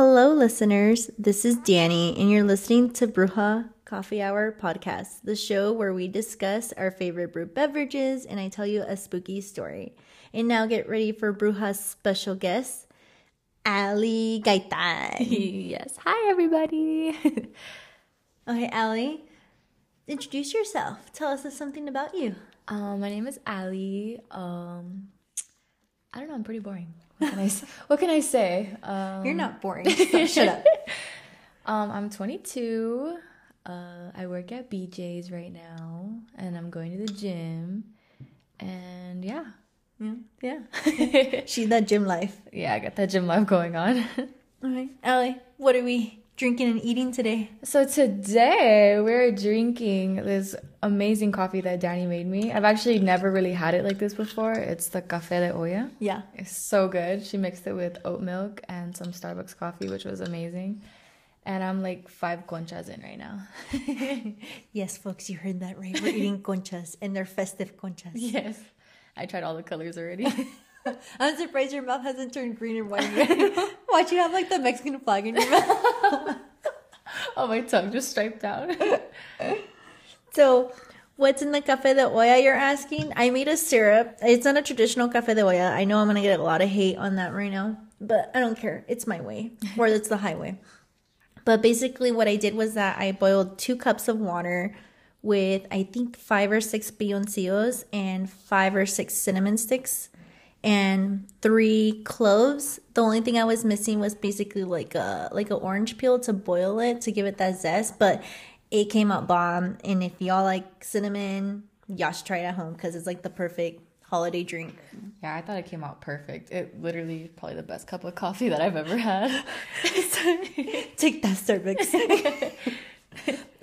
Hello, listeners. This is Danny, and you're listening to Bruja Coffee Hour Podcast, the show where we discuss our favorite brew beverages and I tell you a spooky story. And now get ready for Bruja's special guest, Ali Gaitan. yes. Hi, everybody. okay, Ali, introduce yourself. Tell us something about you. Um, my name is Ali. Um, I don't know. I'm pretty boring. What can I, what can I say? Um, You're not boring. So shut up. Um, I'm 22. Uh, I work at BJ's right now, and I'm going to the gym. And yeah, Yeah, yeah. She's that gym life. yeah, I got that gym life going on. All right, Ali, what are we drinking and eating today? So today we're drinking this amazing coffee that Danny made me. I've actually never really had it like this before. It's the Café de Olla. Yeah. It's so good. She mixed it with oat milk and some Starbucks coffee, which was amazing. And I'm like five conchas in right now. Yes, folks, you heard that right. We're eating conchas, and they're festive conchas. yes. I tried all the colors already. I'm surprised your mouth hasn't turned green or white yet. Watch, you have like the Mexican flag in your mouth. oh, my tongue just striped out. So, what's in the cafe de olla you're asking? I made a syrup. It's not a traditional cafe de olla. I know I'm gonna get a lot of hate on that right now, but I don't care. It's my way, or it's the highway. But basically, what I did was that I boiled two cups of water with I think five or six piloncillos and five or six cinnamon sticks and three cloves. The only thing I was missing was basically like a like an orange peel to boil it to give it that zest, but it came out bomb. And if y'all like cinnamon, y'all should try it at home because it's like the perfect holiday drink. yeah, I thought it came out perfect. It literally probably the best cup of coffee that I've ever had. Take that Starbucks.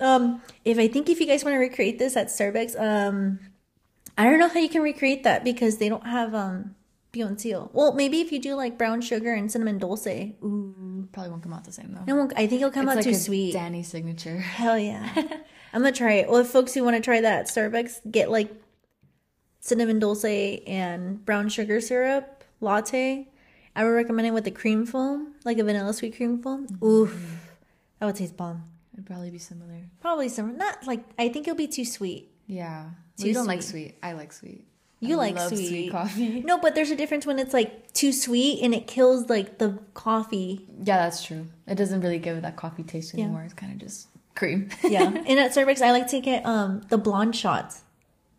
um, if I think if you guys want to recreate this at Starbucks, um, I don't know how you can recreate that because they don't have um piloncillo. Well, maybe if you do like brown sugar and cinnamon dulce. Ooh, probably won't come out the same though. it won't, I think it'll come it's out like too sweet. Danny signature. Hell yeah. I'm gonna try it. Well, if folks who want to try that Starbucks, get like cinnamon dulce and brown sugar syrup latte. I would recommend it with a cream foam, like a vanilla sweet cream foam. Mm-hmm. Oof, that would taste bomb. It'd probably be similar. Probably similar. not like I think it'll be too sweet. Yeah. Too you don't like sweet. sweet. I like sweet. You I like love sweet. coffee. No, but there's a difference when it's like too sweet and it kills like the coffee. Yeah, that's true. It doesn't really give it that coffee taste Yeah. anymore. It's kind of just cream. Yeah, and at Starbucks, I like to get um the blonde shots.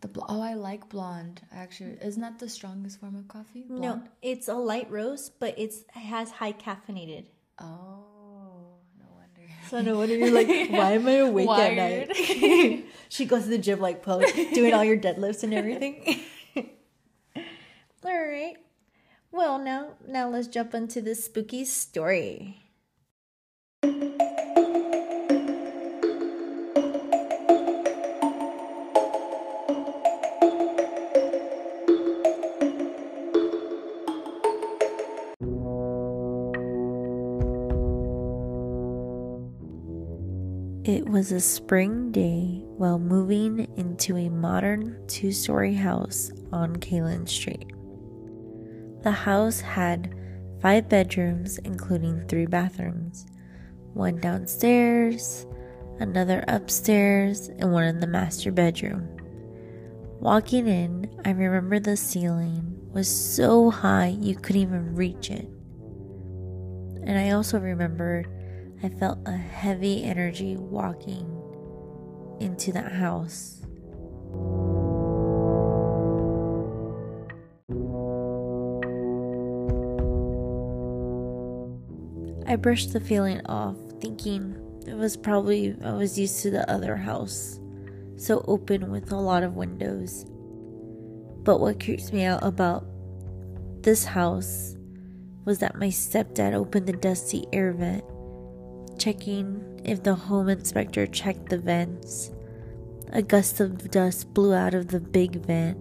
The bl- oh, I like blonde. Actually, isn't that the strongest form of coffee? No, it's a light roast, but it's it has high caffeinated. Oh, no wonder. So no wonder you're like, why am I awake at night? she goes to the gym like doing all your deadlifts and everything. All right. Well, now now let's jump into the spooky story. It was a spring day while moving into a modern two story house on Kaylyn Street. The house had five bedrooms, including three bathrooms one downstairs, another upstairs, and one in the master bedroom. Walking in, I remember the ceiling was so high you couldn't even reach it. And I also remembered I felt a heavy energy walking into that house. I brushed the feeling off, thinking it was probably I was used to the other house, so open with a lot of windows. But what creeps me out about this house was that my stepdad opened the dusty air vent checking if the home inspector checked the vents. A gust of dust blew out of the big vent,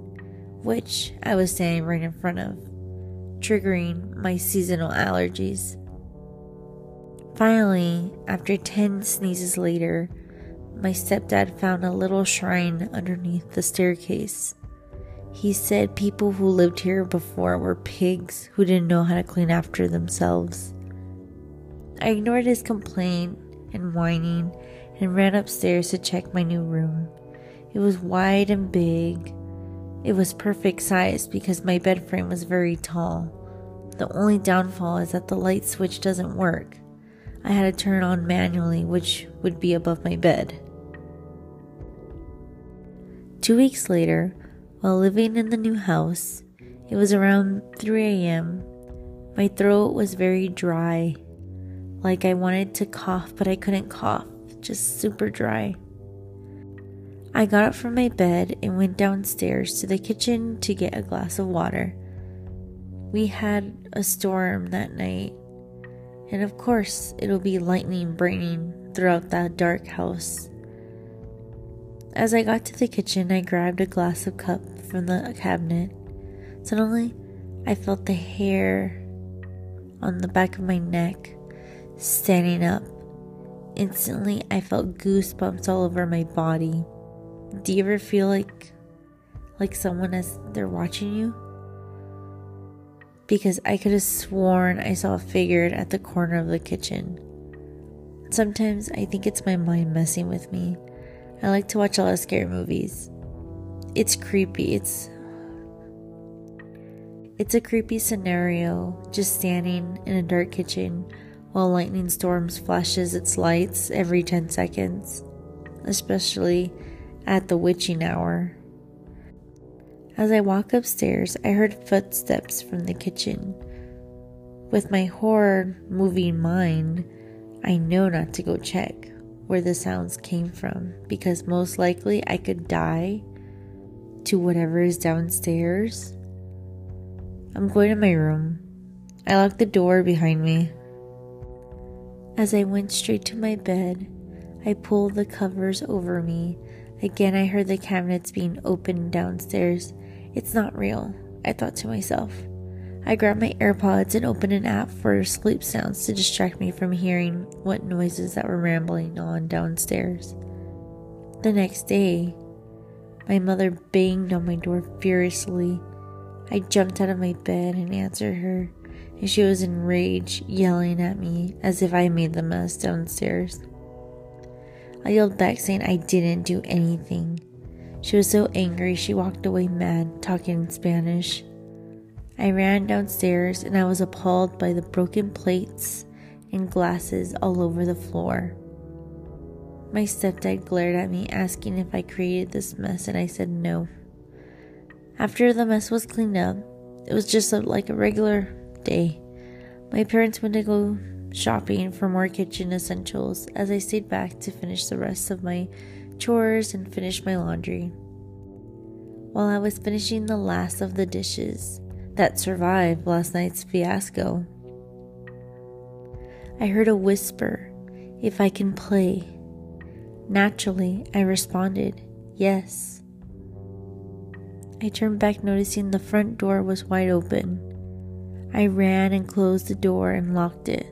which I was standing right in front of, triggering my seasonal allergies. Finally, after 10 sneezes later, my stepdad found a little shrine underneath the staircase. He said people who lived here before were pigs who didn't know how to clean after themselves. I ignored his complaint and whining and ran upstairs to check my new room. It was wide and big. It was perfect size because my bed frame was very tall. The only downfall is that the light switch doesn't work. I had to turn on manually, which would be above my bed. Two weeks later, while living in the new house, it was around 3 a.m. My throat was very dry, like I wanted to cough, but I couldn't cough, just super dry. I got up from my bed and went downstairs to the kitchen to get a glass of water. We had a storm that night, and of course, it'll be lightning braining throughout that dark house. As I got to the kitchen, I grabbed a glass of cup from the cabinet. Suddenly, I felt the hair on the back of my neck standing up. Instantly, I felt goosebumps all over my body. Do you ever feel like like someone as they're watching you? Because I could have sworn I saw a figure at the corner of the kitchen. Sometimes I think it's my mind messing with me. I like to watch a lot of scary movies. It's creepy. It's it's a creepy scenario just standing in a dark kitchen while lightning storms flashes its lights every 10 seconds, especially at the witching hour. As I walk upstairs, I heard footsteps from the kitchen. With my horror moving mind, I know not to go check where the sounds came from because most likely I could die to whatever is downstairs. I'm going to my room. I locked the door behind me. As I went straight to my bed, I pulled the covers over me. Again, I heard the cabinets being opened downstairs it's not real, I thought to myself. I grabbed my AirPods and opened an app for sleep sounds to distract me from hearing what noises that were rambling on downstairs. The next day, my mother banged on my door furiously. I jumped out of my bed and answered her, and she was enraged, yelling at me as if I made the mess downstairs. I yelled back saying I didn't do anything. She was so angry she walked away mad, talking in Spanish. I ran downstairs and I was appalled by the broken plates and glasses all over the floor. My stepdad glared at me, asking if I created this mess, and I said no. After the mess was cleaned up, it was just like a regular day. My parents went to go shopping for more kitchen essentials as I stayed back to finish the rest of my chores and finish my laundry. While I was finishing the last of the dishes that survived last night's fiasco, I heard a whisper, If I can play. Naturally, I responded, Yes. I turned back, noticing the front door was wide open. I ran and closed the door and locked it.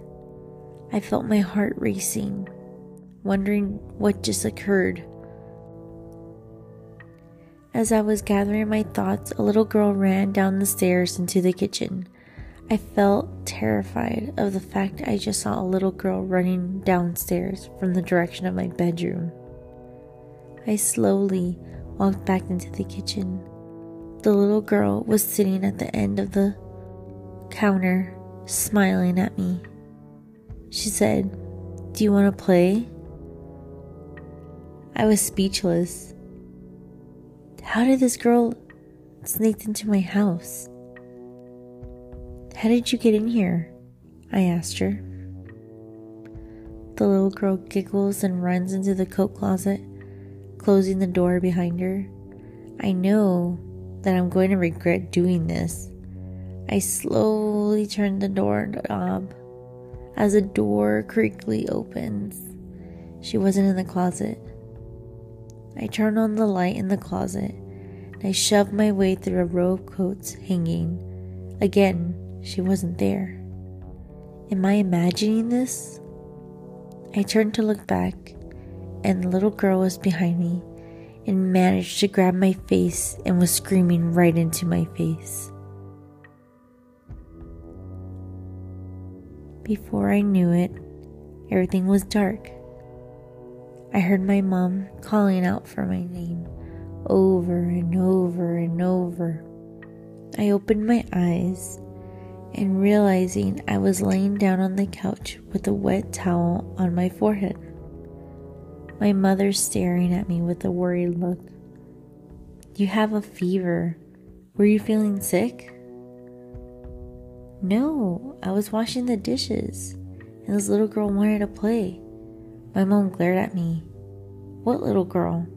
I felt my heart racing, wondering what just occurred. As I was gathering my thoughts, a little girl ran down the stairs into the kitchen. I felt terrified of the fact I just saw a little girl running downstairs from the direction of my bedroom. I slowly walked back into the kitchen. The little girl was sitting at the end of the counter, smiling at me. She said, Do you want to play? I was speechless. How did this girl sneak into my house? How did you get in here? I asked her. The little girl giggles and runs into the coat closet, closing the door behind her. I know that I'm going to regret doing this. I slowly turn the door knob as the door creakily opens. She wasn't in the closet. I turned on the light in the closet and I shoved my way through a row of coats hanging. Again, she wasn't there. Am I imagining this? I turned to look back, and the little girl was behind me and managed to grab my face and was screaming right into my face. Before I knew it, Everything was dark. I heard my mom calling out for my name over and over and over. I opened my eyes and realizing I was laying down on the couch with a wet towel on my forehead. My mother staring at me with a worried look. You have a fever. Were you feeling sick? No, I was washing the dishes, and this little girl wanted to play. My mom glared at me. What little girl?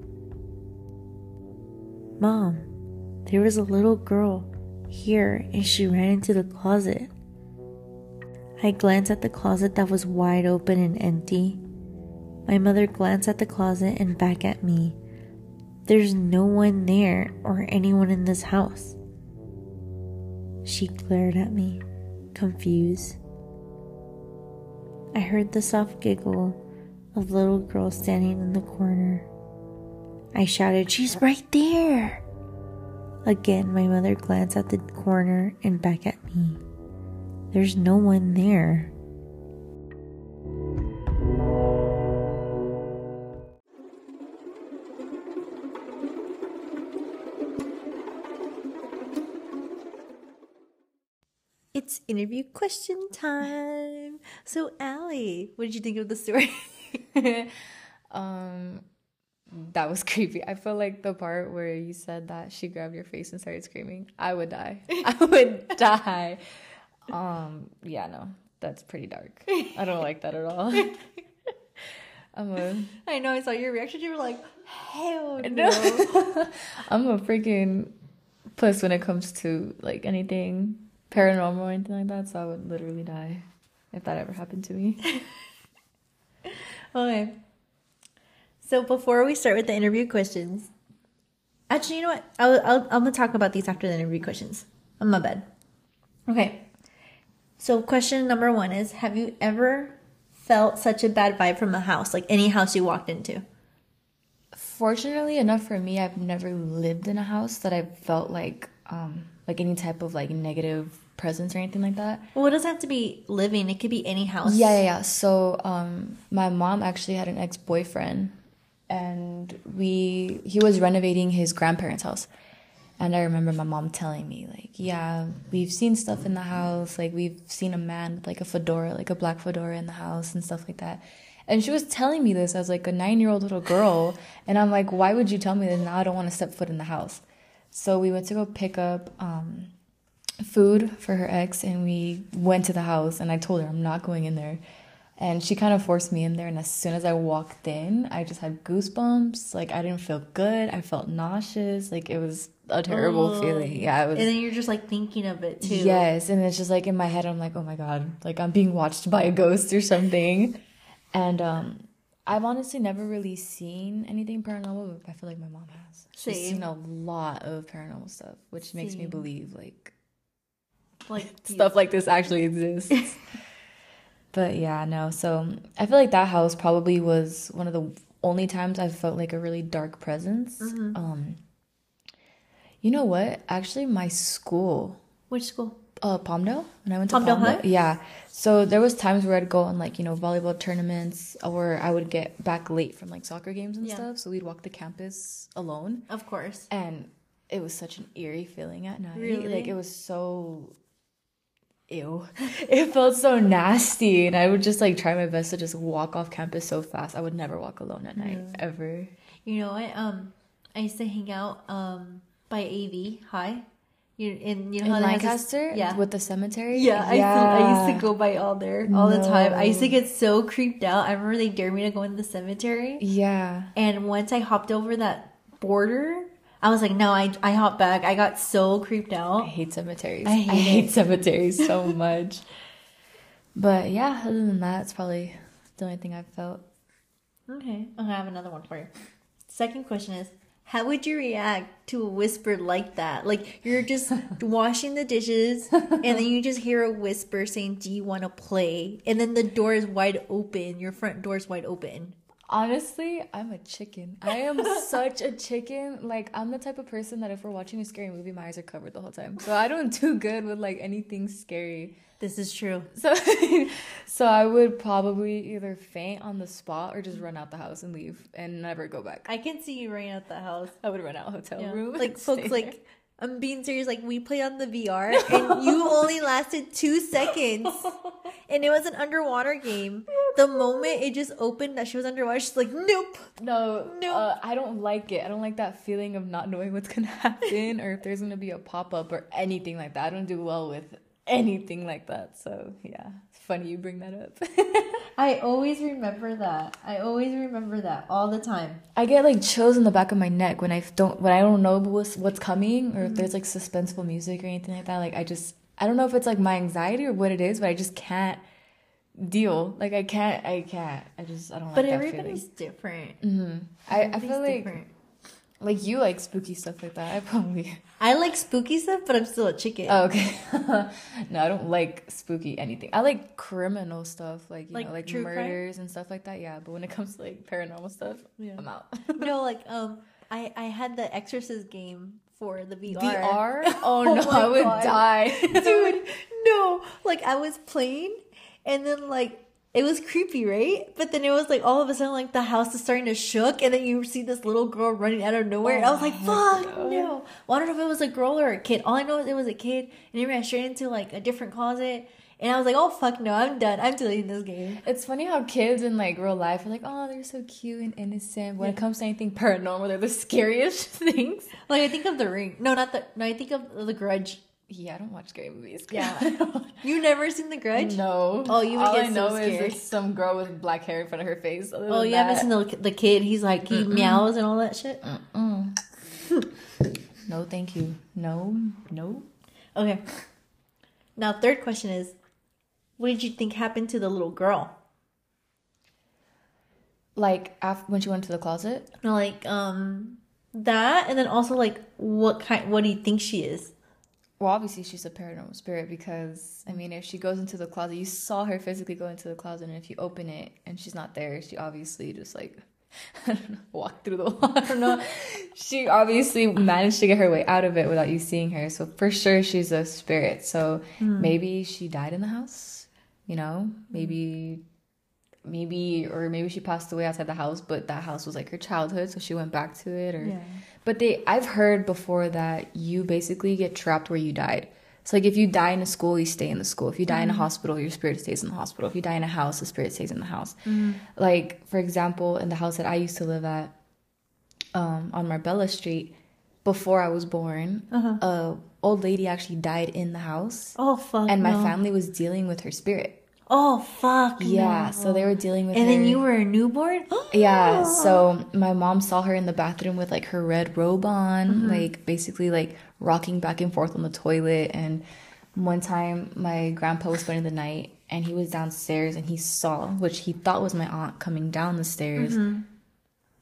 Mom, there was a little girl here and she ran into the closet. I glanced at the closet that was wide open and empty. My mother glanced at the closet and back at me. There's no one there or anyone in this house. She glared at me, confused. I heard the soft giggle of little girl standing in the corner. I shouted, She's right there! Again, my mother glanced at the corner and back at me. There's no one there. It's interview question time. So, Ali, what did you think of the story? um, that was creepy. I feel like the part where you said that she grabbed your face and started screaming, I would die. I would die. Um, yeah, no, that's pretty dark. I don't like that at all. I'm a. I know. I saw your reaction. You were like, "Hell no!" I'm a freaking puss when it comes to like anything paranormal or anything like that. So I would literally die if that ever happened to me. Okay. So before we start with the interview questions, actually, you know what? I'll, I'll, I'm gonna talk about these after the interview questions. On my bed. Okay. So question number one is: Have you ever felt such a bad vibe from a house, like any house you walked into? Fortunately enough for me, I've never lived in a house that I felt like um like any type of like negative presence or anything like that. Well, it doesn't have to be living. It could be any house. Yeah, yeah, yeah. So, um, my mom actually had an ex boyfriend and we he was renovating his grandparents' house. And I remember my mom telling me, like, yeah, we've seen stuff in the house. Like, we've seen a man with, like, a fedora, like a black fedora in the house and stuff like that. And she was telling me this as, like, a nine year old little girl. And I'm like, why would you tell me this? Now I don't want to step foot in the house. So we went to go pick up um, food for her ex, and we went to the house. And I told her, I'm not going in there. And she kind of forced me in there and as soon as i walked in i just had goosebumps. Like i didn't feel good. I felt nauseous. Like it was a terrible oh. feeling. Yeah it was and then you're just like thinking of it too. Yes and it's just like in my head i'm like oh my god. Like i'm being watched by a ghost or something. And um i've honestly never really seen anything paranormal but i feel like my mom has she's seen a lot of paranormal stuff which Same. makes me believe like like stuff like this actually exists But yeah, no. So I feel like that house probably was one of the only times I felt like a really dark presence. Mm-hmm. Um, you know what? Actually, my school. Which school? Uh, Palmdale. When I went to Palmdale, Palmdale. Yeah. So there was times where I'd go on like you know volleyball tournaments, or I would get back late from like soccer games and yeah. stuff. So we'd walk the campus alone. Of course. And it was such an eerie feeling at night. Really? Like it was so ew. It felt so nasty. And I would just like try my best to just walk off campus so fast. I would never walk alone at night, ever. You know what? Um I used to hang out um by AV High. You in you know in Lancaster, yeah, with the cemetery. Yeah, yeah. I, used to, I used to go by all there all no. the time. I used to get so creeped out. I remember they dared me to go into the cemetery. Yeah, and once I hopped over that border, I was like, no, I I hopped back. I got so creeped out. I hate cemeteries. I hate, I hate cemeteries so much. But yeah, other than that, it's probably the only thing I've felt. Okay. Okay, I have another one for you. Second question is how would you react to a whisper like that? Like you're just washing the dishes and then you just hear a whisper saying, Do you want to play? And then the door is wide open, your front door is wide open. Honestly, I'm a chicken. I am such a chicken. Like I'm the type of person that if we're watching a scary movie, my eyes are covered the whole time. So I don't do good with like anything scary. This is true. So so I would probably either faint on the spot or just run out the house and leave and never go back. I can see you running out the house. I would run out hotel Yeah. room. Like folks, there. like I'm being serious. Like we played on the VR, and you only lasted two seconds, and it was an underwater game. The moment it just opened that she was underwater, she's like, "Nope." No, No. uh, I don't like it. I don't like that feeling of not knowing what's gonna happen or if there's gonna be a pop up or anything like that. I don't do well with anything like that. So yeah, it's funny you bring that up. I always remember that. I always remember that all the time. I get like chills in the back of my neck when I don't when I don't know what's what's coming or if there's like suspenseful music or anything like that. Like I just I don't know if it's like my anxiety or what it is, but I just can't deal. Like I can't I can't. I just I don't But like that everybody's different. hmm I, I feel like different. like you like spooky stuff like that. I probably I like spooky stuff, but I'm still a chicken. Oh, okay. no, I don't like spooky anything. I like criminal stuff, like you Like know, like true crime? murders and stuff like that. Yeah, but when it comes to like paranormal stuff, Yeah. I'm out. no, like um, I I had the Exorcist game for the VR. VR? Oh, Oh no, I would God. die, dude no like i was playing and then like it was creepy right? But then it was like all of a sudden like the house is starting to shook and then you see this little girl running out of nowhere. And i was oh like Oh, fuck no. Well, i don't know if it was a girl or a kid. All i know is it was a kid and it ran straight into like a different closet. And i was like oh fuck no i'm done. I'm deleting this game. It's funny how kids in like real life are like, oh, they're so cute and innocent. When it comes to anything paranormal, they're the scariest things. like i think of the ring. No not the no i think of the grudge Yeah, I don't watch scary movies. Yeah. you never seen the grudge no. Oh, you would All get I so know scared. is there's some girl with black hair in front of her face. Other oh you haven't seen the, the kid he's like he meows and all that shit. No, thank you. No, no. Okay. Now, third question is, what did you think happened to the little girl? Like after when she went to the closet. No, like um that, and then also like what kind? What do you think she is? Well, obviously she's a paranormal spirit because I mean, if she goes into the closet, you saw her physically go into the closet, and if you open it and she's not there, she obviously just like I don't know, walked through the wall. I don't know. she obviously managed to get her way out of it without you seeing her. So for sure, she's a spirit. So hmm. maybe she died in the house. You know, maybe. Maybe or maybe she passed away outside the house, but that house was like her childhood, so she went back to it. Or Yeah. but they, I've heard before that you basically get trapped where you died. So like if you die in a school, you stay in the school. If you die in a mm-hmm. hospital, your spirit stays in the hospital. If you die in a house, the spirit stays in the house. Mm-hmm. Like for example, in the house that I used to live at, um, on Marbella Street, before I was born, uh-huh. a old lady actually died in the house, Oh fuck! and my no. family was dealing with her spirit. Oh fuck! Yeah, no. so they were dealing with And her. then you were a newborn. Yeah, so my mom saw her in the bathroom with like her red robe on, mm-hmm. like basically like rocking back and forth on the toilet. And one time my grandpa was spending the night and he was downstairs and he saw, which he thought was my aunt coming down the stairs, mm-hmm.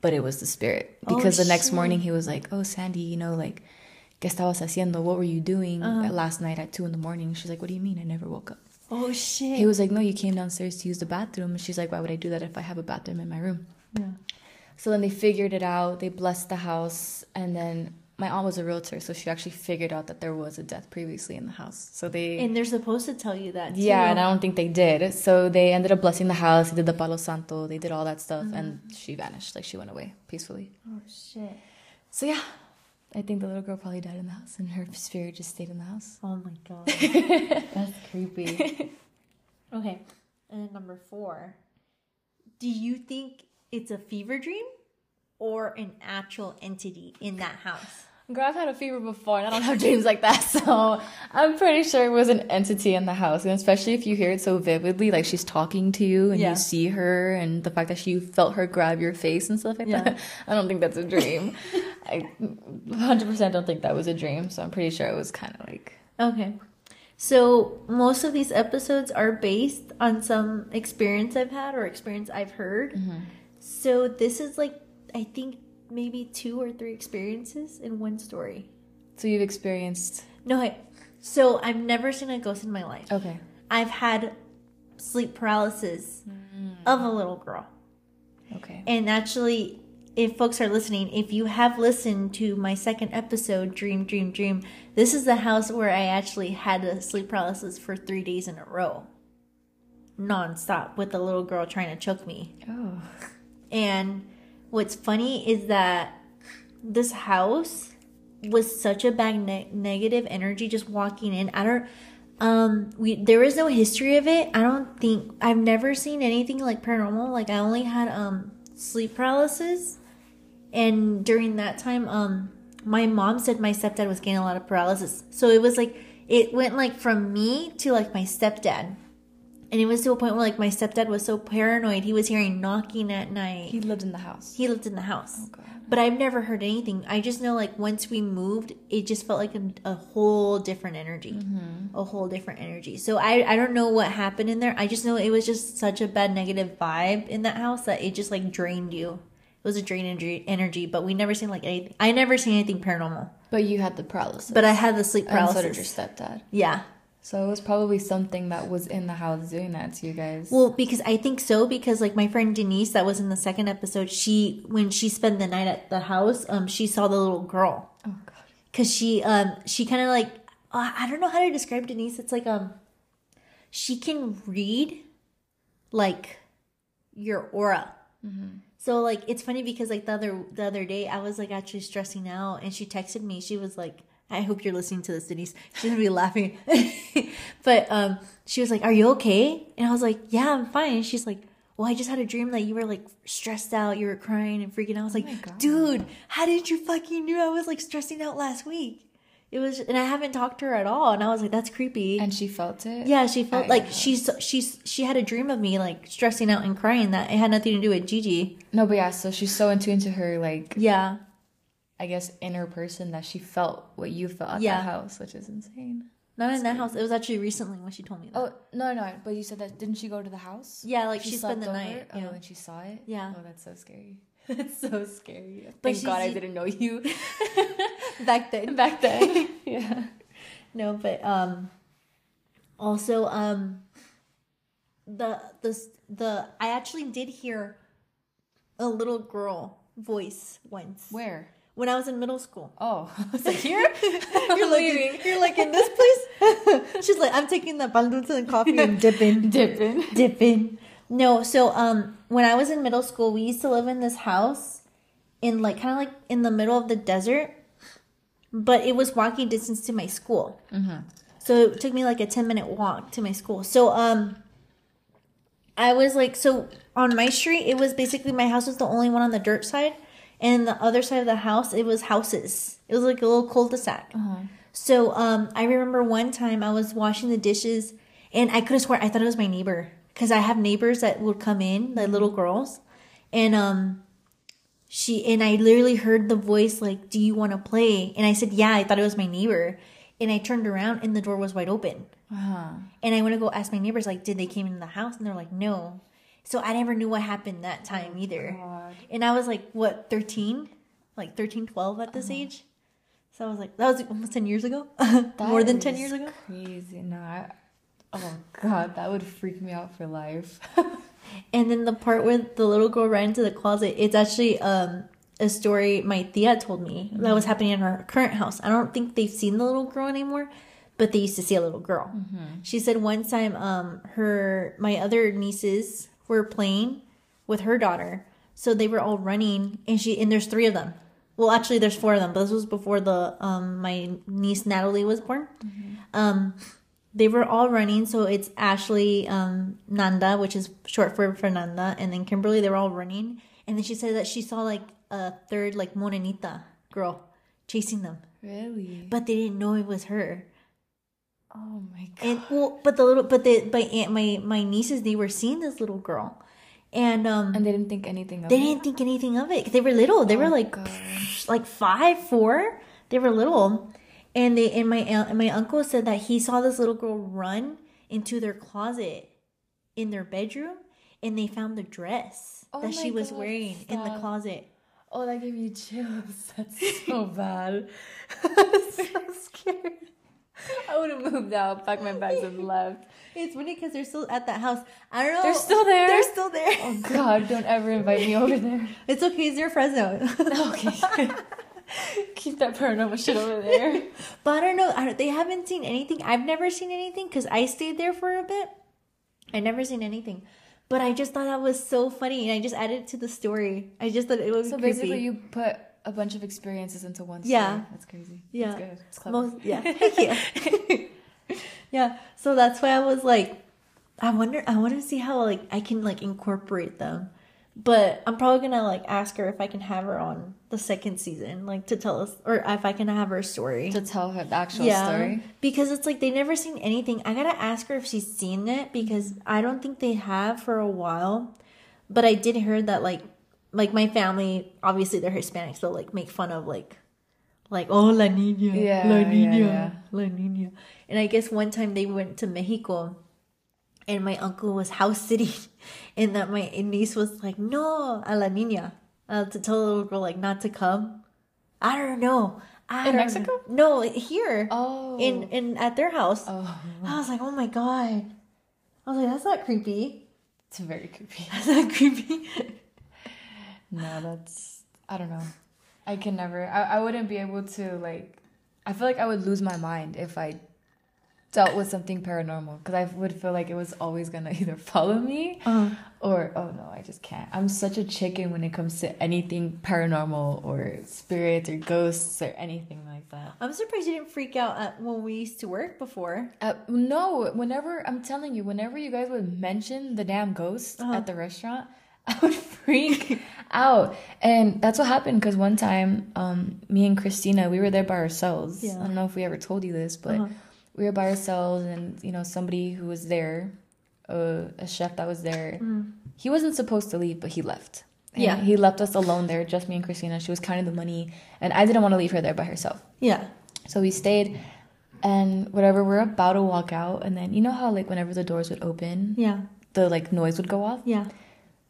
but it was the spirit. Oh, Because the next shit. morning he was like, Oh, Sandy, you know, like, ¿qué estabas haciendo? What were you doing uh-huh. last night at two in the morning? She's like, What do you mean? I never woke up. Oh shit! He was like, No, you came downstairs to use the bathroom. And she's like, Why would I do that if I have a bathroom in my room? Yeah. So then they figured it out. They blessed the house, and then my aunt was a realtor, so she actually figured out that there was a death previously in the house. So they, and they're supposed to tell you that. Too. yeah, and I don't think they did. So they ended up blessing the house. They did the Palo Santo. They did all that stuff, and mm-hmm. she vanished. Like she went away peacefully. Oh shit! So yeah, I think the little girl probably died in the house, and her spirit just stayed in the house. Oh my god, that's creepy. Okay, and then number four. Do you think it's a fever dream or an actual entity in that house? Girl, I've had a fever before, and I don't have dreams like that, so I'm pretty sure it was an entity in the house, and especially if you hear it so vividly, like she's talking to you and Yeah. you see her, and the fact that she felt her grab your face and stuff like Yeah. that. I don't think that's a dream. I 100% don't think that was a dream, so I'm pretty sure it was kind of like Okay. So most of these episodes are based on some experience I've had or experience I've heard. Mm-hmm. So this is like I think maybe two or three experiences in one story. so you've experienced. No, hey. So I've never seen a ghost in my life. Okay, I've had sleep paralysis mm. of a little girl. Okay. And actually, if folks are listening, if you have listened to my second episode, Dream, Dream, Dream, this is the house where I actually had a sleep paralysis for three days in a row, nonstop, with the little girl trying to choke me. Oh. And what's funny is that this house was such a bad ne- negative energy just walking in. I don't um we there is no history of it. I don't think I've never seen anything like paranormal. Like I only had um sleep paralysis and during that time um my mom said my stepdad was getting a lot of paralysis. So it was like it went like from me to like my stepdad. And it was to a point where like my stepdad was so paranoid he was hearing knocking at night. He lived in the house. He lived in the house. God. But I've never heard anything. I just know like once we moved, it just felt like a, a whole different energy. A whole different energy. So I I don't know what happened in there. I just know it was just such a bad negative vibe in that house that it just like drained you. It was a drain energy, energy, but we never seen like anything. I never seen anything paranormal. But you had the paralysis. But I had the sleep and so did your stepdad. Yeah. So it was probably something that was in the house doing that to you guys. Well, because I think so. Because like my friend Denise, that was in the second episode, she when she spent the night at the house, um, she saw the little girl. oh god. because she um she kind of like uh, I don't know how to describe Denise. It's like um she can read like your aura. So like it's funny because like the other the other day I was like actually stressing out and she texted me. She was like, "I hope you're listening to this, Denise." She's gonna be laughing, but um she was like, "Are you okay?" And I was like, "Yeah, I'm fine." And she's like. Well, I just had a dream that you were like stressed out, you were crying and freaking out. I was like, God. dude, how did you fucking knew I was like stressing out last week? It was, and I haven't talked to her at all. And I was like, that's creepy. And she felt it? yeah, she felt I like know. she's she's she had a dream of me like stressing out and crying that it had nothing to do with Gigi. No, but yeah, so she's so in tune to her like Yeah, I guess inner person that she felt what you felt at Yeah. that house, which is insane. not in that house. It was actually recently when she told me that. Oh no, no, but you said that didn't she go to the house? yeah, like she, spent the night. Oh, Yeah. and she saw it. Yeah. Oh, that's so scary. That's so scary. But Thank God I didn't know you Back then, back then. yeah. no, but um, also um, the the the I actually did hear a little girl voice once Where? when I was in middle school. Oh, I was like here. You're like, in, you're like in this place. She's like, I'm taking the pan dulce and coffee and dipping, dipping. dipping. No, so um, when I was in middle school, we used to live in this house in like kind of like in the middle of the desert, but it was walking distance to my school. So it took me like a ten minute walk to my school. So um, I was like, so on my street, it was basically my house was the only one on the dirt side, and the other side of the house, it was houses. It was like a little cul-de-sac. So um, I remember one time I was washing the dishes, and I could have sworn I thought it was my neighbor because I have neighbors that would come in, like little girls, and um, she and I literally heard the voice like, "Do you want to play?" And I said, "Yeah." I thought it was my neighbor, and I turned around and the door was wide open. Uh-huh. And I went to go ask my neighbors, like, did they came in the house? And they're like, no. So I never knew what happened that time either. God. And I was like, what, 13? Like 13, 12 at this age? So I was like, that was almost 10 years ago. More than 10 years ago. Crazy. No, I, oh god, that would freak me out for life. And then the part where the little girl ran into the closet, it's actually um, a story my tia told me that was happening in her current house. I don't think they've seen the little girl anymore, but they used to see a little girl. She said one time, um, her my other nieces were playing with her daughter, so they were all running, and she and there's three of them. Well, actually, there's four of them, but this was before the um my niece Natalie was born. Um, they were all running. So it's Ashley, um, Nanda, which is short for Fernanda, and then Kimberly. They were all running, and then she said that she saw like a third like Morenita girl chasing them, really? but they didn't know it was her. Oh my god. And well, but the little, but the my aunt, my my nieces, they were seeing this little girl, and um, And they didn't think anything of it. they it. didn't think anything of it. They were little. They were Oh, like gosh. like five, four. They were little, and they and my aunt, and my uncle said that he saw this little girl run into their closet in their bedroom, and they found the dress Oh that she was God, wearing in the closet. Oh, that gave me chills. That's so bad. That's so scary. I would have moved out, packed my bags, and left. It's funny because they're still at that house. I don't know. They're still there? They're still still there. Oh God! Don't ever invite me over there. It's okay. It's near Fresno. Okay. Keep that paranormal shit over there. but I don't know. I don't, they haven't seen anything. I've never seen anything because I stayed there for a bit. I never seen anything. But I just thought that was so funny, and I just added it to the story. I just thought it was So creepy. basically, you put a bunch of experiences into one story. Yeah. That's crazy. Yeah. That's good. It's clever. Most, yeah, yeah, yeah. So that's why I was like, I wonder, I want to see how like I can like incorporate them. But I'm probably gonna like ask her if I can have her on the second season, like to tell us, or if I can have her story. to tell her the actual yeah, story. because it's like they never seen anything. I gotta ask her if she's seen it because I don't think they have for a while. But I did hear that like like my family, obviously they're Hispanic, so like make fun of like like oh la niña, Yeah, la yeah, niña, yeah. la niña. And I guess one time they went to Mexico, and my uncle was house sitting, and that my niece was like no a la niña uh, to tell the little girl like not to come. I don't know. I In Mexico? know. No, here Oh. in in at their house. Oh, I was like, oh my god. I was like, that's not creepy. it's very creepy. That's not creepy. No, that's I don't know. I can never. I, I wouldn't be able to like. I feel like I would lose my mind if I dealt with something paranormal because I would feel like it was always gonna either follow me Uh, or oh no, I just can't. I'm such a chicken when it comes to anything paranormal or spirits or ghosts or anything like that. I'm surprised you didn't freak out at when we used to work before. Uh, no, whenever I'm telling you, whenever you guys would mention the damn ghost Uh-huh. at the restaurant, I would freak out. And that's what happened because one time, um, me and Christina, we were there by ourselves. Yeah. I don't know if we ever told you this, but Uh-huh. We were by ourselves, and you know, somebody who was there, uh, a chef that was there, he wasn't supposed to leave, but he left. And Yeah. he left us alone there, just me and Christina. She was counting the money, and I didn't want to leave her there by herself. Yeah. So we stayed, and whatever, we're about to walk out, and then you know how like whenever the doors would open, Yeah. the like noise would go off. Yeah.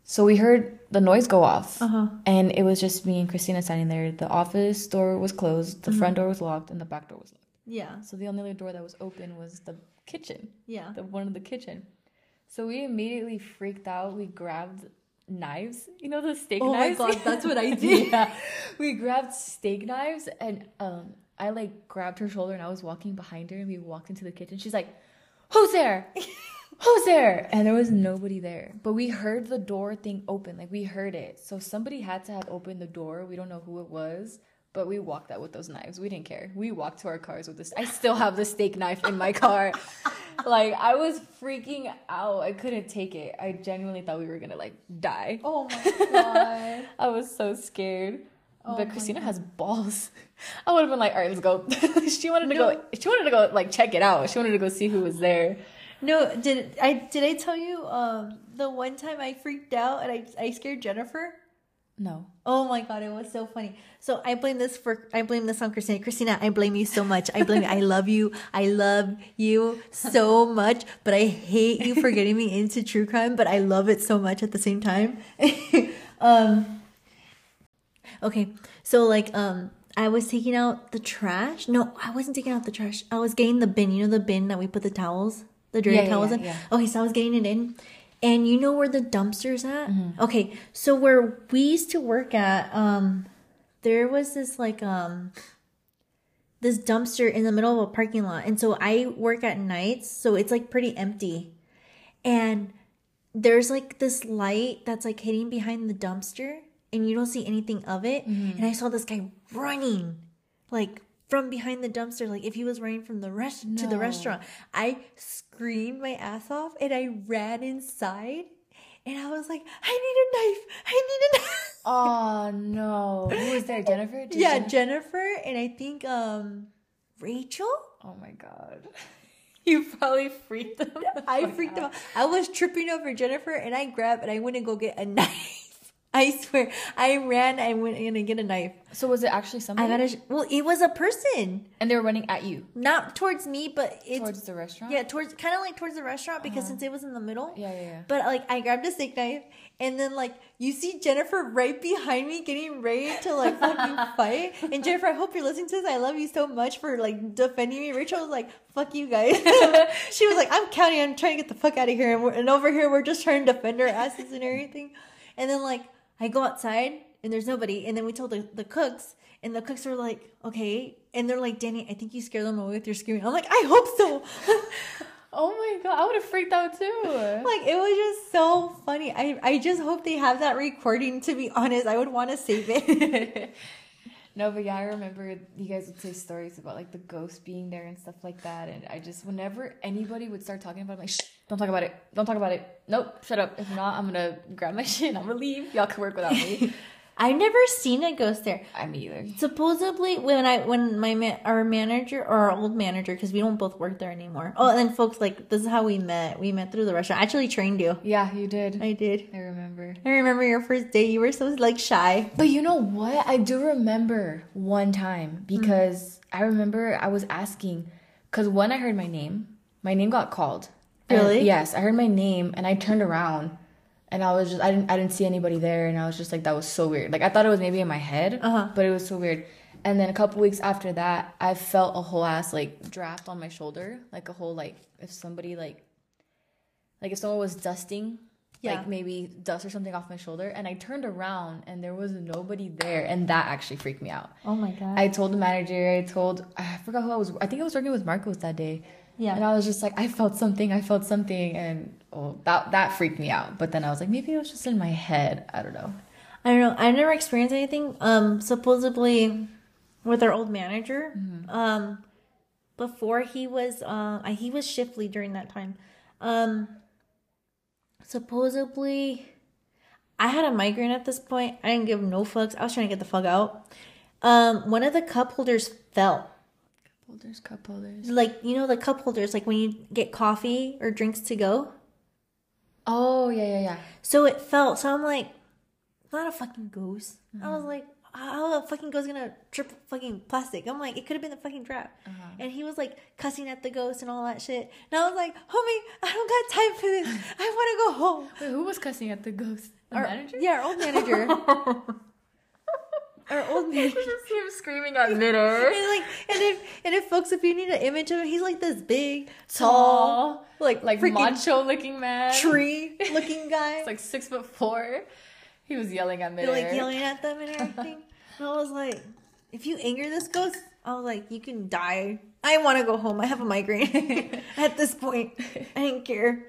So we heard the noise go off, Uh-huh. and it was just me and Christina standing there. The office door was closed, the front door was locked, and the back door was locked. Yeah. So the only other door that was open was the kitchen, Yeah. the one in the kitchen. So we immediately freaked out. We grabbed knives, you know the steak Oh my knives. God, that's what I did. yeah, we grabbed steak knives, and um, I like grabbed her shoulder, and I was walking behind her, and we walked into the kitchen. She's like, "Who's there? Who's there?" And there was nobody there, but we heard the door thing open. Like we heard it, so somebody had to have opened the door. We don't know who it was. But we walked out with those knives. We didn't care. We walked to our cars with this. I still have the steak knife in my car. like I was freaking out. I couldn't take it. I genuinely thought we were gonna like die. Oh my god. I was so scared. Oh but Christina has balls. I would have been like, all right, let's go. she wanted to go. She wanted to go like check it out. She wanted to go see who was there. No, did I did I tell you um the one time I freaked out and I I scared Jennifer? No. Oh my god, it was so funny. So I blame this for I blame this on Christina. Christina, I blame you so much. I blame you. I love you. I love you so much, but I hate you for getting me into true crime, but I love it so much at the same time. um Okay. So like um I was taking out the trash. No, I wasn't taking out the trash. I was getting the bin, you know the bin that we put the towels, the dirty Yeah, towels yeah, in. yeah. Okay, so I was getting it in. And you know where the dumpster's at? Mm-hmm. Okay, so where we used to work at, um, there was this like um this dumpster in the middle of a parking lot. And so I work at nights, so it's like pretty empty. And there's like this light that's like hitting behind the dumpster and you don't see anything of it. Mm-hmm. And I saw this guy running like from behind the dumpster, like if he was running from the rest to the restaurant. I screamed my ass off and I ran inside and I was like, I need a knife. I need a knife. Oh no. Who was there? Jennifer? Did yeah, Jen- Jennifer and I think um Rachel. oh my god. You probably freaked them. I freaked out. out. I was tripping over Jennifer and I grabbed and I went and go get a knife. I swear, I ran. I went in to get a knife. So was it actually I somebody? got a. Well, it was a person, and they were running at you not towards me, but it's towards the restaurant. yeah, towards kind of like towards the restaurant because uh-huh. since it was in the middle. Yeah, yeah, yeah. But like, I grabbed a steak knife, and then like you see Jennifer right behind me, getting ready to like fucking fight. And Jennifer, I hope you're listening to this. I love you so much for like defending me. Rachel was like, "Fuck you guys." she was like, "I'm counting. I'm trying to get the fuck out of here." And, and over here, we're just trying to defend our asses and everything. And then like I go outside and there's nobody. And then we told the, the cooks, and the cooks were like, "Okay." And they're like, "Danny, I think you scared them away with your screaming." I'm like, "I hope so." Oh my god, I would have freaked out too. like it was just so funny. I I just hope they have that recording. To be honest, I would want to save it. no, but yeah, I remember you guys would say stories about like the ghost being there and stuff like that. And I just, whenever anybody would start talking about it, I'm like, Shh, don't talk about it. Don't talk about it. Nope, shut up. If not, I'm gonna grab my shit and I'm gonna leave. Y'all can work without me. I've never seen a ghost there. I'm either. Supposedly, when I when my ma- our manager or our old manager, because we don't both work there anymore. Oh, and then folks, like this is how we met. We met through the restaurant. I actually trained you. Yeah, you did. I did. I remember. I remember your first day. You were so like shy. But you know what? I do remember one time because I remember I was asking because when I heard my name, my name got called. And- Really? yes, I heard my name and I turned around and I was just I didn't I didn't see anybody there and I was just like that was so weird. Like I thought it was maybe in my head, Uh-huh. but it was so weird. And then a couple weeks after that, I felt a whole ass like draft on my shoulder, like a whole like if somebody like like if someone was dusting Yeah. like maybe dust or something off my shoulder and I turned around and there was nobody there and that actually freaked me out. Oh my god. I told the manager, I told I forgot who I was I think I was working with Marcos that day. Yeah. And I was just like, I felt something, I felt something and oh that that freaked me out. But then I was like, maybe it was just in my head. I don't know. I don't know. I never experienced anything. Um, supposedly with our old manager. Um, before he was, uh, he was shift lead during that time. Um, supposedly, I had a migraine at this point. I didn't give no fucks. I was trying to get the fuck out. Um, one of the cup holders fell. Holders, cup holders. Like you know the cup holders, like when you get coffee or drinks to go. Oh yeah, yeah, yeah. So it felt. So I'm like, not a fucking ghost. I was mm-hmm. like, how the fucking ghost gonna trip fucking plastic? I'm like, it could have been the fucking trap. Uh-huh. And he was like cussing at the ghost and all that shit. And I was like, homie, I don't got time for this. I want to go home. Wait, who was cussing at the ghost? The Our- manager? Yeah, our old manager. our old manager. just him screaming at midair. And like, and if and if folks, if you need an image of him, he's like this big, tall, Tall, like like macho looking man. tree looking guy. It's like six foot four. He was yelling at They're midair. like yelling at them and everything. and I was like, if you anger this ghost, I was like, you can die. I want to go home. I have a migraine at this point. I didn't care.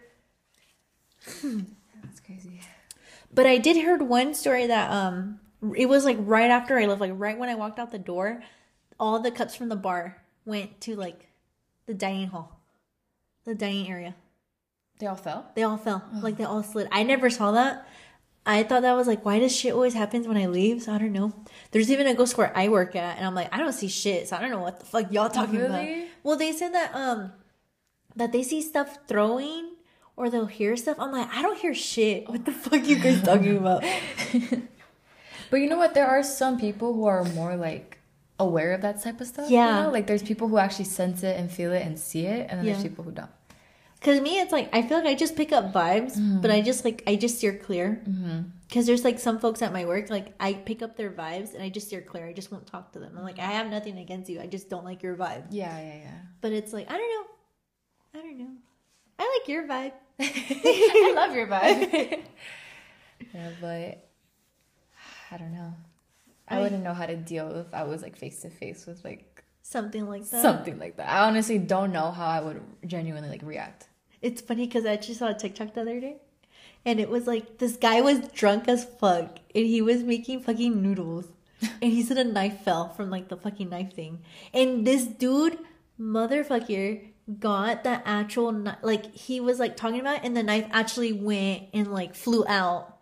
That's crazy. But I did heard one story that um it was like right after I left, like right when I walked out the door, all the cups from the bar went to like the dining hall. The dining area. They all fell. They all fell. Like they all slid. I never saw that. I thought that was like, why does shit always happens when I leave? So I don't know. There's even a ghost where I work at, and I'm like, I don't see shit. So I don't know what the fuck y'all talking about. really? Well, they said that um that they see stuff throwing or they'll hear stuff. I'm like, I don't hear shit. What the fuck you guys talking about? But you know what? There are some people who are more like aware of that type of stuff. Yeah. You know? Like there's people who actually sense it and feel it and see it, and then Yeah. there's people who don't. Cause me, it's like I feel like I just pick up vibes, mm-hmm. but I just like I just steer clear. Mm-hmm. Cause there's like some folks at my work, like I pick up their vibes and I just steer clear. I just won't talk to them. I'm like, I have nothing against you. I just don't like your vibe. Yeah, yeah, yeah. But it's like I don't know. I don't know. I like your vibe. I love your vibe. yeah, but I don't know. I I- wouldn't know how to deal if I was like face to face with like Something like that. something like that. I honestly don't know how I would genuinely like react. It's funny because I actually saw a TikTok the other day, and it was like this guy was drunk as fuck, and he was making fucking noodles, and he said a knife fell from like the fucking knife thing, and this dude, motherfucker, got the actual kni- like he was like talking about, it, and the knife actually went and like flew out.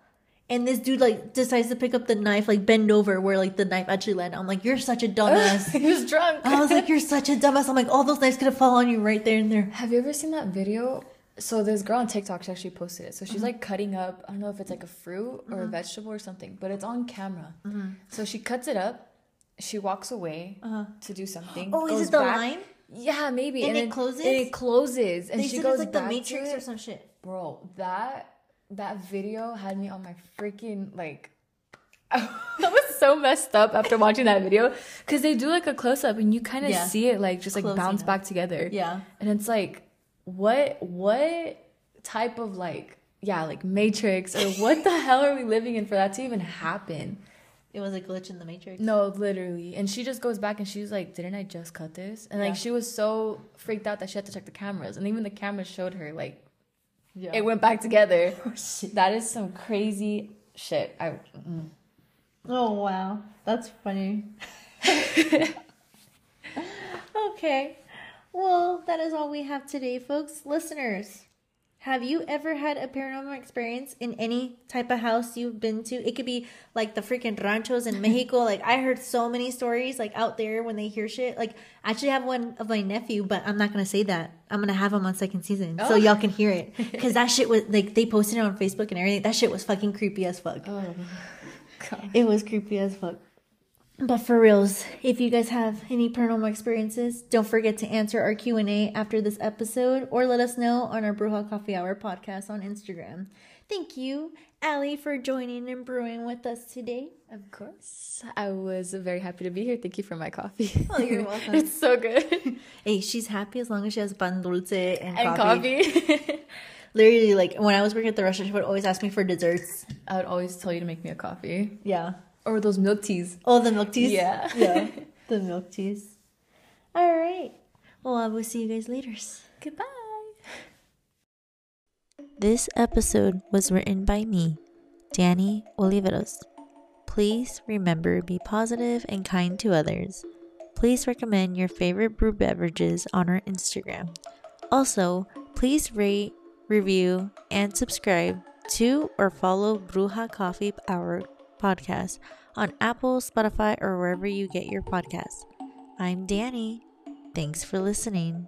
And this dude like decides to pick up the knife, like bend over where like the knife actually landed. I'm like, you're such a dumbass. he was drunk. I was like, you're such a dumbass. I'm like, all those knives could have fallen on you right there and there. Have you ever seen that video so this girl on TikTok she actually posted it. So she's mm-hmm. like cutting up. I don't know if it's like a fruit or a mm-hmm. vegetable or something, but it's on camera. Mm-hmm. So she cuts it up. She walks away uh-huh. to do something. Oh, is it the back- line? Yeah, maybe. And it then- closes? And it closes, and They she goes it's like the Matrix it. or some shit. Bro, that that video had me on my freaking like. I was so messed up after watching that video because they do like a close up and you kind of Yeah. see it like just like bounce back together. Yeah. and it's like, what what type of like yeah like Matrix or what the hell are we living in for that to even happen? It was a glitch in the Matrix. No, literally. And she just goes back and she's like, "Didn't I just cut this?" And Yeah. like she was so freaked out that she had to check the cameras, and even the cameras showed her like Yeah. it went back together. Oh, shit. That is some crazy shit. I mm. Oh wow, that's funny. okay, well, that is all we have today, folks. Listeners, have you ever had a paranormal experience in any type of house you've been to? It could be like the freaking ranchos in Mexico. like I heard so many stories like out there when they hear shit. Like I actually have one of my nephew, but I'm not gonna say that. I'm gonna have him on second season so Oh. y'all can hear it because that shit was like they posted it on Facebook and everything. That shit was fucking creepy as fuck. oh god. It was creepy as fuck. But for reals, if you guys have any paranormal experiences, don't forget to answer our Q&A after this episode or let us know on our Bruja Coffee Hour podcast on Instagram. Thank you, Ali, for joining and brewing with us today. Of course, I was very happy to be here. Thank you for my coffee. Oh, you're welcome. it's so good Hey, she's happy as long as she has pan dulce and, and coffee. coffee. Literally, like when I was working at the restaurant, she would always ask me for desserts. I would always tell you to make me a coffee Yeah. Or those milk teas. Oh, the milk teas? Yeah. Yeah. The milk teas. All right. Well, I will see you guys later. Goodbye. This episode was written by me, Danny Oliveros. Please remember be positive and kind to others. Please recommend your favorite brew beverages on our Instagram. Also, please rate, review, and subscribe to or follow Bruja Coffee Hour podcast on Apple, Spotify, or wherever you get your podcasts. I'm Danny. Thanks for listening.